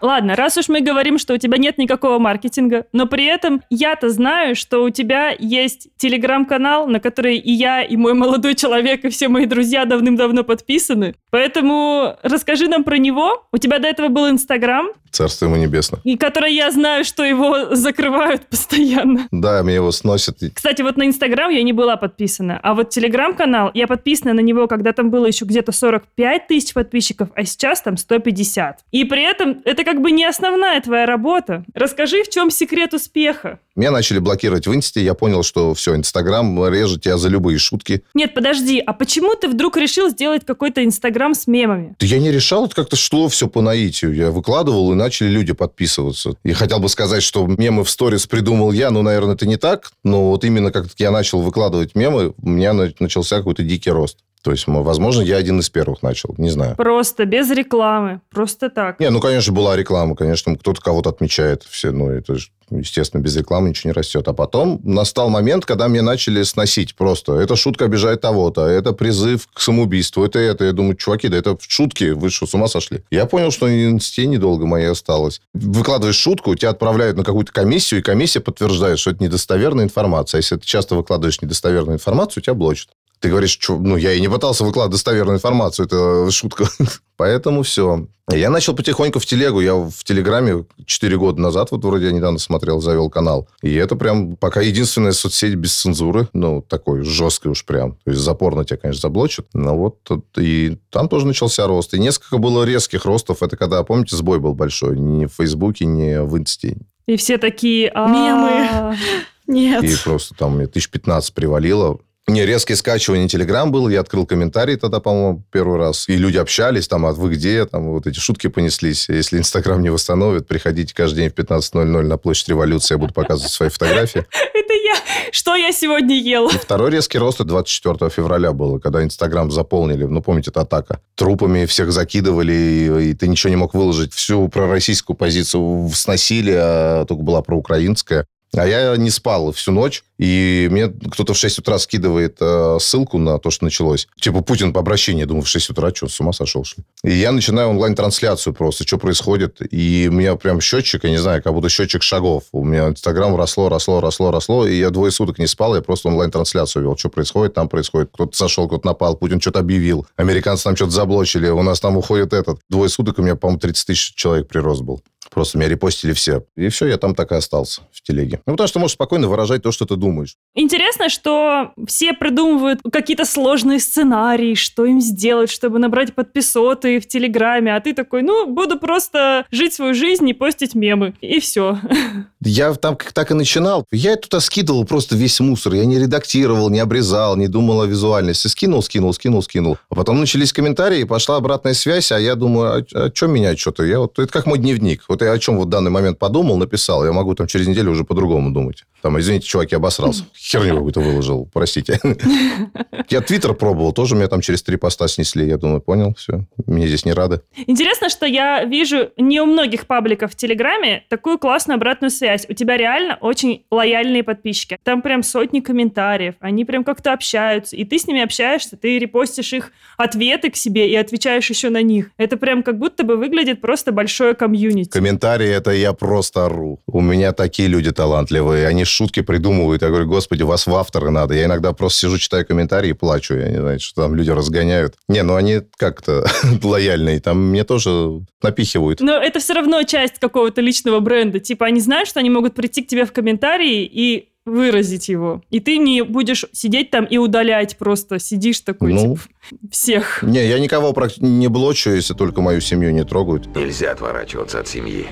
Ладно, раз уж мы говорим, что у тебя нет никакого маркетинга, но при этом я-то знаю, что у тебя есть телеграм-канал, на который и я, и мой молодой человек, и все мои друзья давным-давно подписаны. Поэтому расскажи нам про него. У тебя до этого был Инстаграм. Царство ему небесно. И который я знаю, что его <laughs> закрывают постоянно. Да, мне его сносят. Кстати, вот на Инстаграм я не была подписана, а вот Телеграм-канал, я подписана на него, когда там было еще где-то 45 тысяч подписчиков, а сейчас там 150. И при этом это как бы не основная твоя работа. Расскажи, в чем секрет успеха? Меня начали блокировать в Инсте, я понял, что все, Инстаграм режет тебя за любые шутки. Нет, подожди, а почему ты вдруг решил сделать какой-то Инстаграм с мемами? Да я не решал, это как-то шло все по наитию. Я выкладывал, и начали люди подписываться. Я хотел бы сказать, что мемы в сторис придумал я, ну, наверное, это не так, но вот именно как я начал выкладывать мемы, у меня начался какой-то дикий рост. То есть, возможно, я один из первых начал, не знаю. Просто, без рекламы, просто так. Не, ну, конечно, была реклама, конечно, кто-то кого-то отмечает, все, ну, это же, естественно, без рекламы ничего не растет. А потом настал момент, когда мне начали сносить просто. Эта шутка обижает того-то, это призыв к самоубийству, это это. Я думаю, чуваки, да это шутки, вы что, с ума сошли? Я понял, что инсте недолго моей осталось. Выкладываешь шутку, тебя отправляют на какую-то комиссию, и комиссия подтверждает, что это недостоверная информация. А если ты часто выкладываешь недостоверную информацию, тебя блочат. Ты говоришь, что, ну, я и не пытался выкладывать достоверную информацию, это шутка. <laughs> Поэтому все. Я начал потихоньку в телегу. Я в Телеграме 4 года назад, вот вроде я недавно смотрел, завел канал. И это прям пока единственная соцсеть без цензуры. Ну, такой жесткой уж прям. То есть запор на тебя, конечно, заблочат. Но вот и там тоже начался рост. И несколько было резких ростов. Это когда, помните, сбой был большой. Ни в Фейсбуке, ни в Инсте. И все такие... Мемы. <laughs> Нет. И просто там мне тысяч 15 привалило. Не, резкое скачивание Телеграм был, я открыл комментарий тогда, по-моему, первый раз. И люди общались, там, а вы где, там, вот эти шутки понеслись. Если Инстаграм не восстановит, приходите каждый день в 15.00 на площадь революции, я буду показывать свои фотографии. <laughs> Это я. Что я сегодня ел? И второй резкий рост 24 февраля было, когда Инстаграм заполнили, ну, помните, это атака. Трупами всех закидывали, и, и ты ничего не мог выложить. Всю пророссийскую позицию сносили, а только была проукраинская. А я не спал всю ночь, и мне кто-то в 6 утра скидывает э, ссылку на то, что началось. Типа Путин по обращению. Думаю, в 6 утра что, с ума сошел, что ли? И я начинаю онлайн-трансляцию просто, что происходит. И у меня прям счетчик, я не знаю, как будто счетчик шагов. У меня Инстаграм росло, росло, росло, росло, и я двое суток не спал, я просто онлайн-трансляцию вел. Что происходит, там происходит. Кто-то сошел, кто-то напал, Путин что-то объявил. Американцы там что-то заблочили, у нас там уходит этот. Двое суток у меня, по-моему, 30 тысяч человек прирост был. Просто меня репостили все. И все, я там так и остался в телеге. Ну, потому что можешь спокойно выражать то, что ты думаешь. Интересно, что все придумывают какие-то сложные сценарии, что им сделать, чтобы набрать подписоты в Телеграме, а ты такой, ну, буду просто жить свою жизнь и постить мемы. И все. <laughs> Я там как так и начинал. Я туда скидывал просто весь мусор. Я не редактировал, не обрезал, не думал о визуальности. Скинул, скинул, скинул, скинул. А потом начались комментарии, пошла обратная связь, а я думаю, а, а что менять что-то? Я вот, это как мой дневник. Вот я о чем вот в данный момент подумал, написал. Я могу там через неделю уже по-другому думать. Там, извините, чуваки, обосрался. <laughs> Херню какую-то выложил, простите. <laughs> Я Твиттер пробовал, тоже меня там через три поста снесли. Я думаю, понял, все, мне здесь не рады. Интересно, что я вижу не у многих пабликов в Телеграме такую классную обратную связь. У тебя реально очень лояльные подписчики. Там прям сотни комментариев, они прям как-то общаются, и ты с ними общаешься, ты репостишь их ответы к себе и отвечаешь еще на них. Это прям как будто бы выглядит просто большое комьюнити. Комментарии это я просто ору. У меня такие люди талантливые, они шутки придумывают. Я говорю, господи, вас в авторы надо. Я иногда просто сижу, читаю комментарии и плачу. Я не знаю, что там люди разгоняют. Не, ну они как-то <laughs> лояльные. Там мне тоже напихивают. Но это все равно часть какого-то личного бренда. Типа они знают, что они могут прийти к тебе в комментарии и выразить его. И ты не будешь сидеть там и удалять просто. Сидишь такой, Ну. типа, всех. Не, я никого не блочу, если только мою семью не трогают. Нельзя отворачиваться от семьи.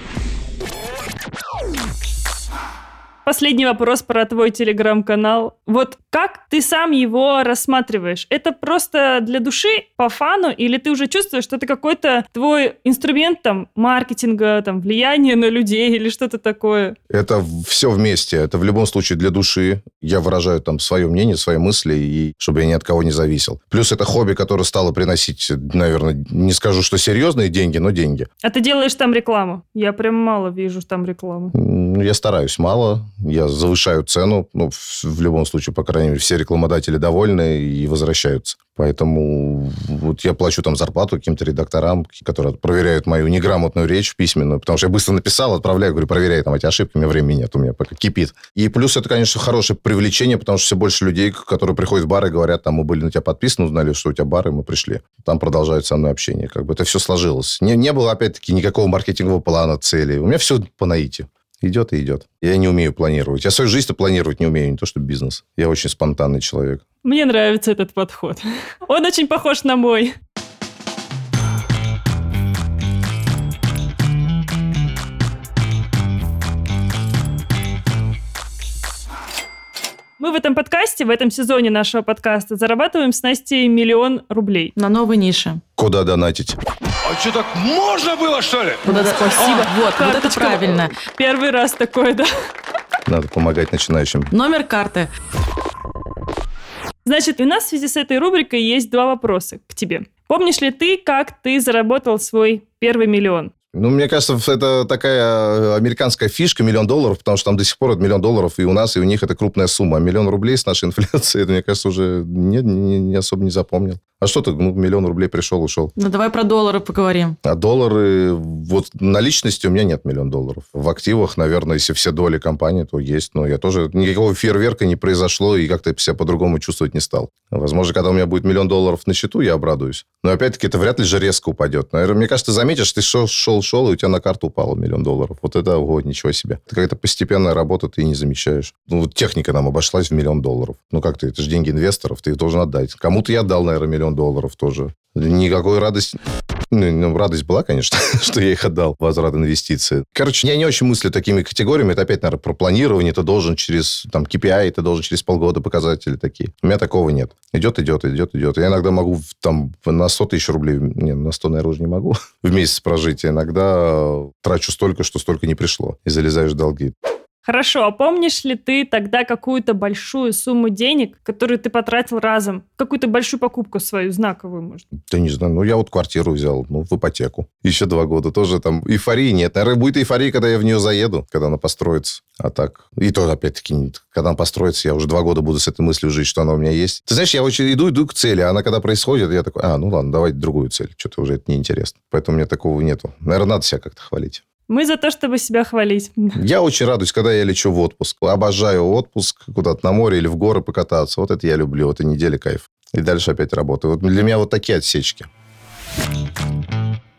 Последний вопрос про твой телеграм-канал. Вот как ты сам его рассматриваешь? Это просто для души, по фану, или ты уже чувствуешь, что это какой-то твой инструмент там маркетинга, там влияния на людей или что-то такое? Это все вместе. Это в любом случае для души. Я выражаю там свое мнение, свои мысли, и чтобы я ни от кого не зависел. Плюс это хобби, которое стало приносить, наверное, не скажу, что серьезные деньги, но деньги. А ты делаешь там рекламу? Я прям мало вижу там рекламу. М, Я стараюсь мало, я завышаю цену, ну, в любом случае, по крайней мере, все рекламодатели довольны и возвращаются. Поэтому вот я плачу там зарплату каким-то редакторам, которые проверяют мою неграмотную речь письменную, потому что я быстро написал, отправляю, говорю, проверяй там эти ошибки, у меня времени нет, у меня пока кипит. И плюс это, конечно, хорошее привлечение, потому что все больше людей, которые приходят в бар и говорят, там, мы были на тебя подписаны, узнали, что у тебя бар, и мы пришли. Там продолжают со мной общение. Как бы это все сложилось. Не, не было, опять-таки, никакого маркетингового плана, цели. У меня все по наитию. Идет и идет. Я не умею планировать. Я свою жизнь планировать не умею, не то что бизнес. Я очень спонтанный человек. Мне нравится этот подход. Он очень похож на мой. Мы в этом подкасте, в этом сезоне нашего подкаста зарабатываем с Настей миллион рублей. На новой нише. Куда донатить? А что, так можно было, что ли? Вот это спасибо. Вот, вот это правильно. Первый раз такое, да? Надо помогать начинающим. Номер карты. Значит, у нас в связи с этой рубрикой есть два вопроса к тебе. Помнишь ли ты, как ты заработал свой первый миллион? Ну, мне кажется, это такая американская фишка, миллион долларов, потому что там до сих пор это миллион долларов и у нас, и у них это крупная сумма. А миллион рублей с нашей <laughs> инфляцией, это, мне кажется, уже не, не- не особо не запомнил. А что ты, ну, миллион рублей пришел, ушел. Ну, давай про доллары поговорим. А доллары, вот наличности у меня нет миллион долларов. В активах, наверное, если все доли компании, то есть. Но я тоже, никакого фейерверка не произошло, и как-то себя по-другому чувствовать не стал. Возможно, когда у меня будет миллион долларов на счету, я обрадуюсь. Но опять-таки, это вряд ли же резко упадет. Наверное, мне кажется, ты заметишь, ты шел, шел, шел, и у тебя на карту упало миллион долларов. Вот это, ого, ничего себе. Это какая-то постепенная работа, ты не замечаешь. Ну, вот техника нам обошлась в миллион долларов. Ну, как ты, это же деньги инвесторов, ты их должен отдать. Кому-то я отдал, наверное, миллион долларов тоже. Никакой радости... Ну, ну, радость была, конечно, <laughs> что я их отдал, возврат инвестиций. Короче, я не очень мыслю такими категориями. Это опять, наверное, про планирование. Ты должен через там, KPI, ты должен через полгода показатели такие. У меня такого нет. Идет, идет, идет, идет. Я иногда могу там на 100 тысяч рублей, не, на 100, наверное, уже не могу <laughs> в месяц прожить. Я иногда трачу столько, что столько не пришло. И залезаешь в долги. Хорошо, а помнишь ли ты тогда какую-то большую сумму денег, которую ты потратил разом? Какую-то большую покупку свою, знаковую, может? Да не знаю, ну я вот квартиру взял, ну, в ипотеку. Еще два года тоже там эйфории нет. Наверное, будет эйфория, когда я в нее заеду, когда она построится. А так, и то, опять-таки, нет. когда она построится, я уже два года буду с этой мыслью жить, что она у меня есть. Ты знаешь, я очень иду, иду к цели, а она когда происходит, я такой, а, ну ладно, давайте другую цель. Что-то уже это неинтересно. Поэтому мне такого нету. Наверное, надо себя как-то хвалить. Мы за то, чтобы себя хвалить. <laughs> Я очень радуюсь, когда я лечу в отпуск. Обожаю отпуск куда-то на море или в горы покататься. Вот это я люблю. Это неделя кайф. И дальше опять работаю. Вот для меня вот такие отсечки.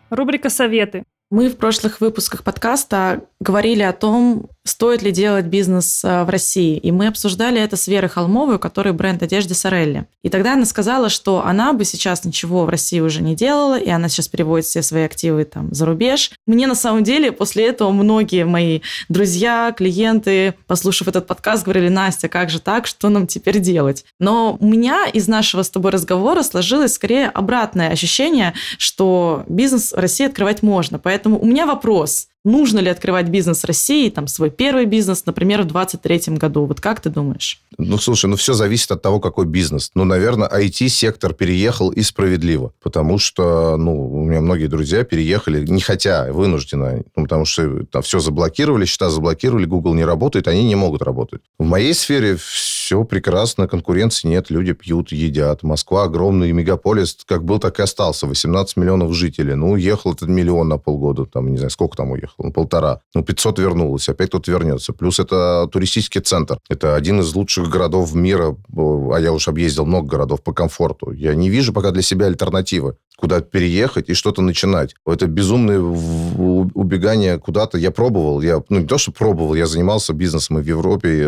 Рубрика «Советы». Мы в прошлых выпусках подкаста говорили о том, стоит ли делать бизнес э, в России. И мы обсуждали это с Верой Холмовой, у которой бренд одежды Сорелли. И тогда она сказала, что она бы сейчас ничего в России уже не делала, и она сейчас переводит все свои активы там за рубеж. Мне на самом деле после этого многие мои друзья, клиенты, послушав этот подкаст, говорили, Настя, как же так, что нам теперь делать? Но у меня из нашего с тобой разговора сложилось скорее обратное ощущение, что бизнес в России открывать можно. Поэтому у меня вопрос нужно ли открывать бизнес России, там, свой первый бизнес, например, в 2023 году? Вот как ты думаешь? Ну, слушай, ну все зависит от того, какой бизнес. Ну, наверное, IT-сектор переехал и справедливо. Потому что, ну, у меня многие друзья переехали, не хотя, вынужденно. Ну, потому что там все заблокировали, счета заблокировали, Google не работает, они не могут работать. В моей сфере все прекрасно, конкуренции нет, люди пьют, едят. Москва огромный мегаполис, как был, так и остался. 18 миллионов жителей. Ну, уехал этот миллион на полгода, там, не знаю, сколько там уехал, ну, полтора. Ну, 500 вернулось, опять кто-то вернется. Плюс это туристический центр. Это один из лучших городов мира, а я уж объездил много городов по комфорту. Я не вижу пока для себя альтернативы куда переехать и что-то начинать. Это безумное убегание куда-то. Я пробовал, я, ну, не то, что пробовал, я занимался бизнесом и в Европе,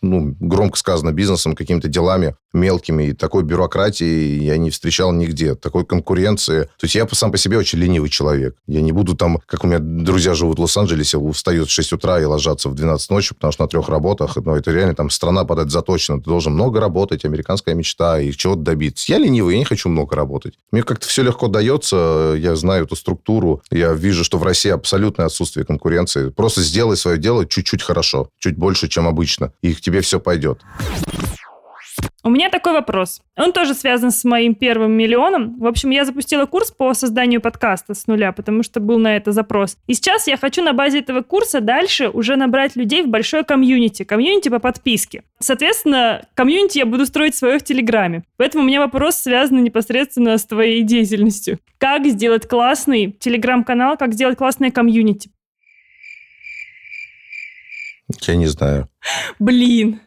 ну, громко сказано, бизнесом, какими-то делами мелкими. И такой бюрократии я не встречал нигде. Такой конкуренции. То есть я сам по себе очень ленивый человек. Я не буду там, как у меня друзья живут в Лос-Анджелесе, встают в 6 утра и ложатся в 12 ночи, потому что на трех работах. Но это реально там страна подать заточена. Ты должен много работать, американская мечта, и чего-то добиться. Я ленивый, я не хочу много работать. Мне как-то все легко дается. Я знаю эту структуру. Я вижу, что в России абсолютное отсутствие конкуренции. Просто сделай свое дело чуть-чуть хорошо. Чуть больше, чем обычно. И к тебе все пойдет. У меня такой вопрос. Он тоже связан с моим первым миллионом. В общем, я запустила курс по созданию подкаста с нуля, потому что был на это запрос. И сейчас я хочу на базе этого курса дальше уже набрать людей в большое комьюнити. Комьюнити по подписке. Соответственно, комьюнити я буду строить свое в Телеграме. Поэтому у меня вопрос связан непосредственно с твоей деятельностью. Как сделать классный Телеграм-канал, как сделать классное комьюнити? Я не знаю. Блин.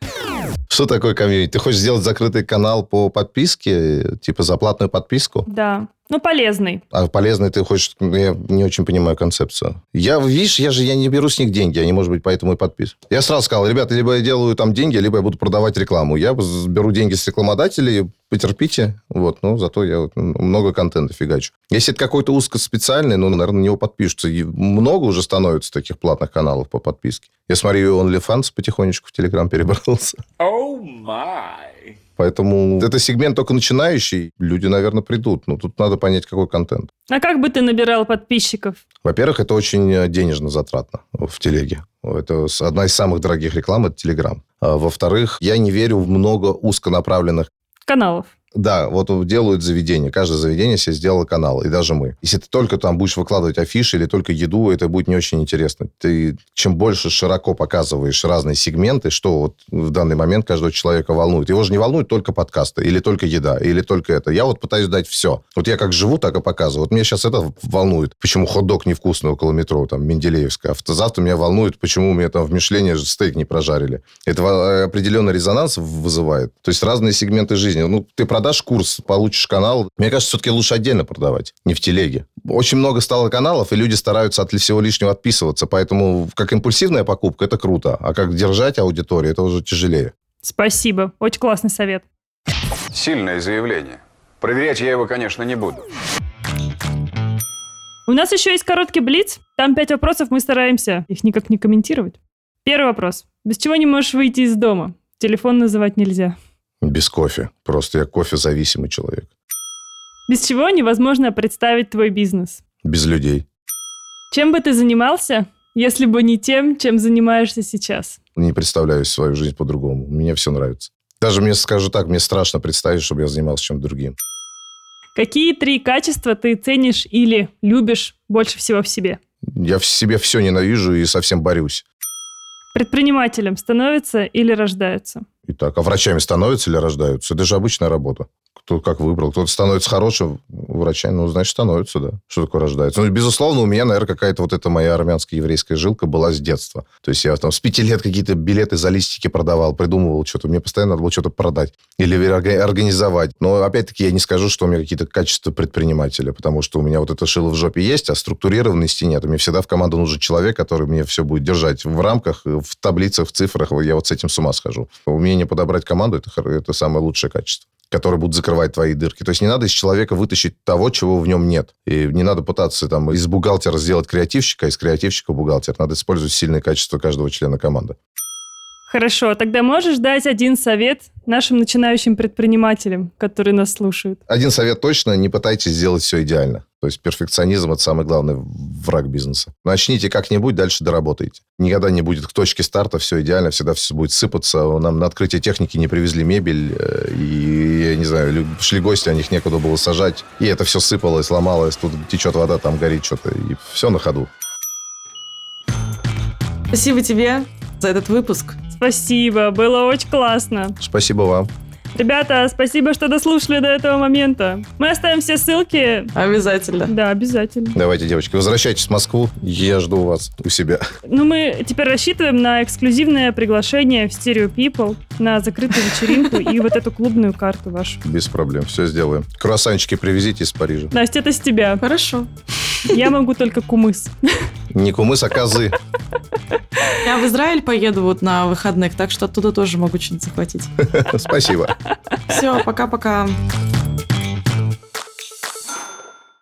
Что такое комьюнити? Ты хочешь сделать закрытый канал по подписке, типа за платную подписку? Да. Ну, полезный. А полезный ты хочешь... ну, Я не очень понимаю концепцию. Я, видишь, я же я не беру с них деньги, они, может быть, поэтому и подписываю. Я сразу сказал, ребята, либо я делаю там деньги, либо я буду продавать рекламу. Я беру деньги с рекламодателей, потерпите. Вот, ну, зато я вот много контента фигачу. Если это какой-то узкоспециальный, ну, наверное, на него подпишутся. И много уже становится таких платных каналов по подписке. Я смотрю, OnlyFans потихонечку в Телеграм перебрался. Oh my. Поэтому это сегмент только начинающий. Люди, наверное, придут. Но тут надо понять, какой контент. А как бы ты набирал подписчиков? Во-первых, это очень э, денежно затратно в телеге. Это одна из самых дорогих реклам – это Телеграм. Во-вторых, я не верю в много узконаправленных Каналов. Да, вот делают заведения. Каждое заведение себе сделало канал, и даже мы. Если ты только там будешь выкладывать афиши или только еду, это будет не очень интересно. Ты чем больше широко показываешь разные сегменты, что вот в данный момент каждого человека волнует. Его же не волнует только подкасты, или только еда, или только это. Я вот пытаюсь дать все. Вот я как живу, так и показываю. Вот меня сейчас это волнует. Почему хот-дог невкусный около метро, там, Менделеевская. А завтра меня волнует, почему у меня там в Мишлене стейк не прожарили. Это э, определенный резонанс вызывает. То есть разные сегменты жизни. Ну, ты продашь курс, получишь канал. Мне кажется, все-таки лучше отдельно продавать, не в телеге. Очень много стало каналов, и люди стараются от всего лишнего отписываться. Поэтому как импульсивная покупка, это круто. А как держать аудиторию, это уже тяжелее. Спасибо. Очень классный совет. Сильное заявление. Проверять я его, конечно, не буду. У нас еще есть короткий блиц. Там пять вопросов, мы стараемся их никак не комментировать. Первый вопрос. Без чего не можешь выйти из дома? Телефон называть нельзя. Без кофе. Просто я кофе-зависимый человек. Без чего невозможно представить твой бизнес? Без людей. Чем бы ты занимался, если бы не тем, чем занимаешься сейчас? Не представляю свою жизнь по-другому. Мне все нравится. Даже мне, скажу так, мне страшно представить, чтобы я занимался чем-то другим. Какие три качества ты ценишь или любишь больше всего в себе? Я в себе все ненавижу и совсем борюсь. Предпринимателем становятся или рождаются? Итак, а врачами становятся или рождаются? Это же обычная работа. Кто как выбрал. Кто-то становится хорошим врачами, ну, значит, становится, да. Что такое рождается? Ну, безусловно, у меня, наверное, какая-то вот эта моя армянская еврейская жилка была с детства. То есть я там с пяти лет какие-то билеты за листики продавал, придумывал что-то. Мне постоянно надо было что-то продать или организовать. Но, опять-таки, я не скажу, что у меня какие-то качества предпринимателя, потому что у меня вот это шило в жопе есть, а структурированности нет. Мне всегда в команду нужен человек, который мне все будет держать в рамках, в таблицах, в цифрах. Я вот с этим с ума схожу. Умение подобрать команду это, – это самое лучшее качество которые будут закрывать твои дырки. То есть не надо из человека вытащить того, чего в нем нет. И не надо пытаться там из бухгалтера сделать креативщика, а из креативщика бухгалтер. Надо использовать сильные качества каждого члена команды. Хорошо, тогда можешь дать один совет нашим начинающим предпринимателям, которые нас слушают? Один совет точно, не пытайтесь сделать все идеально. То есть перфекционизм – это самый главный враг бизнеса. Начните как-нибудь, дальше доработайте. Никогда не будет к точке старта все идеально, всегда все будет сыпаться. Нам на открытие техники не привезли мебель, э, и, я не знаю, шли гости, а них некуда было сажать. И это все сыпалось, сломалось, тут течет вода, там горит что-то, и все на ходу. Спасибо тебе за этот выпуск. Спасибо, было очень классно. Спасибо вам. Ребята, спасибо, что дослушали до этого момента. Мы оставим все ссылки. Обязательно. Да, обязательно. Давайте, девочки, возвращайтесь в Москву. Я жду вас у себя. Ну, мы теперь рассчитываем на эксклюзивное приглашение в Stereo People на закрытую вечеринку и вот эту клубную карту вашу. Без проблем, все сделаем. Круассанчики привезите из Парижа. Настя, это с тебя. Хорошо. Я могу только кумыс. Не кумыс, а козы. Я в Израиль поеду вот на выходных, так что оттуда тоже могу что-нибудь захватить. Спасибо. Все, пока-пока.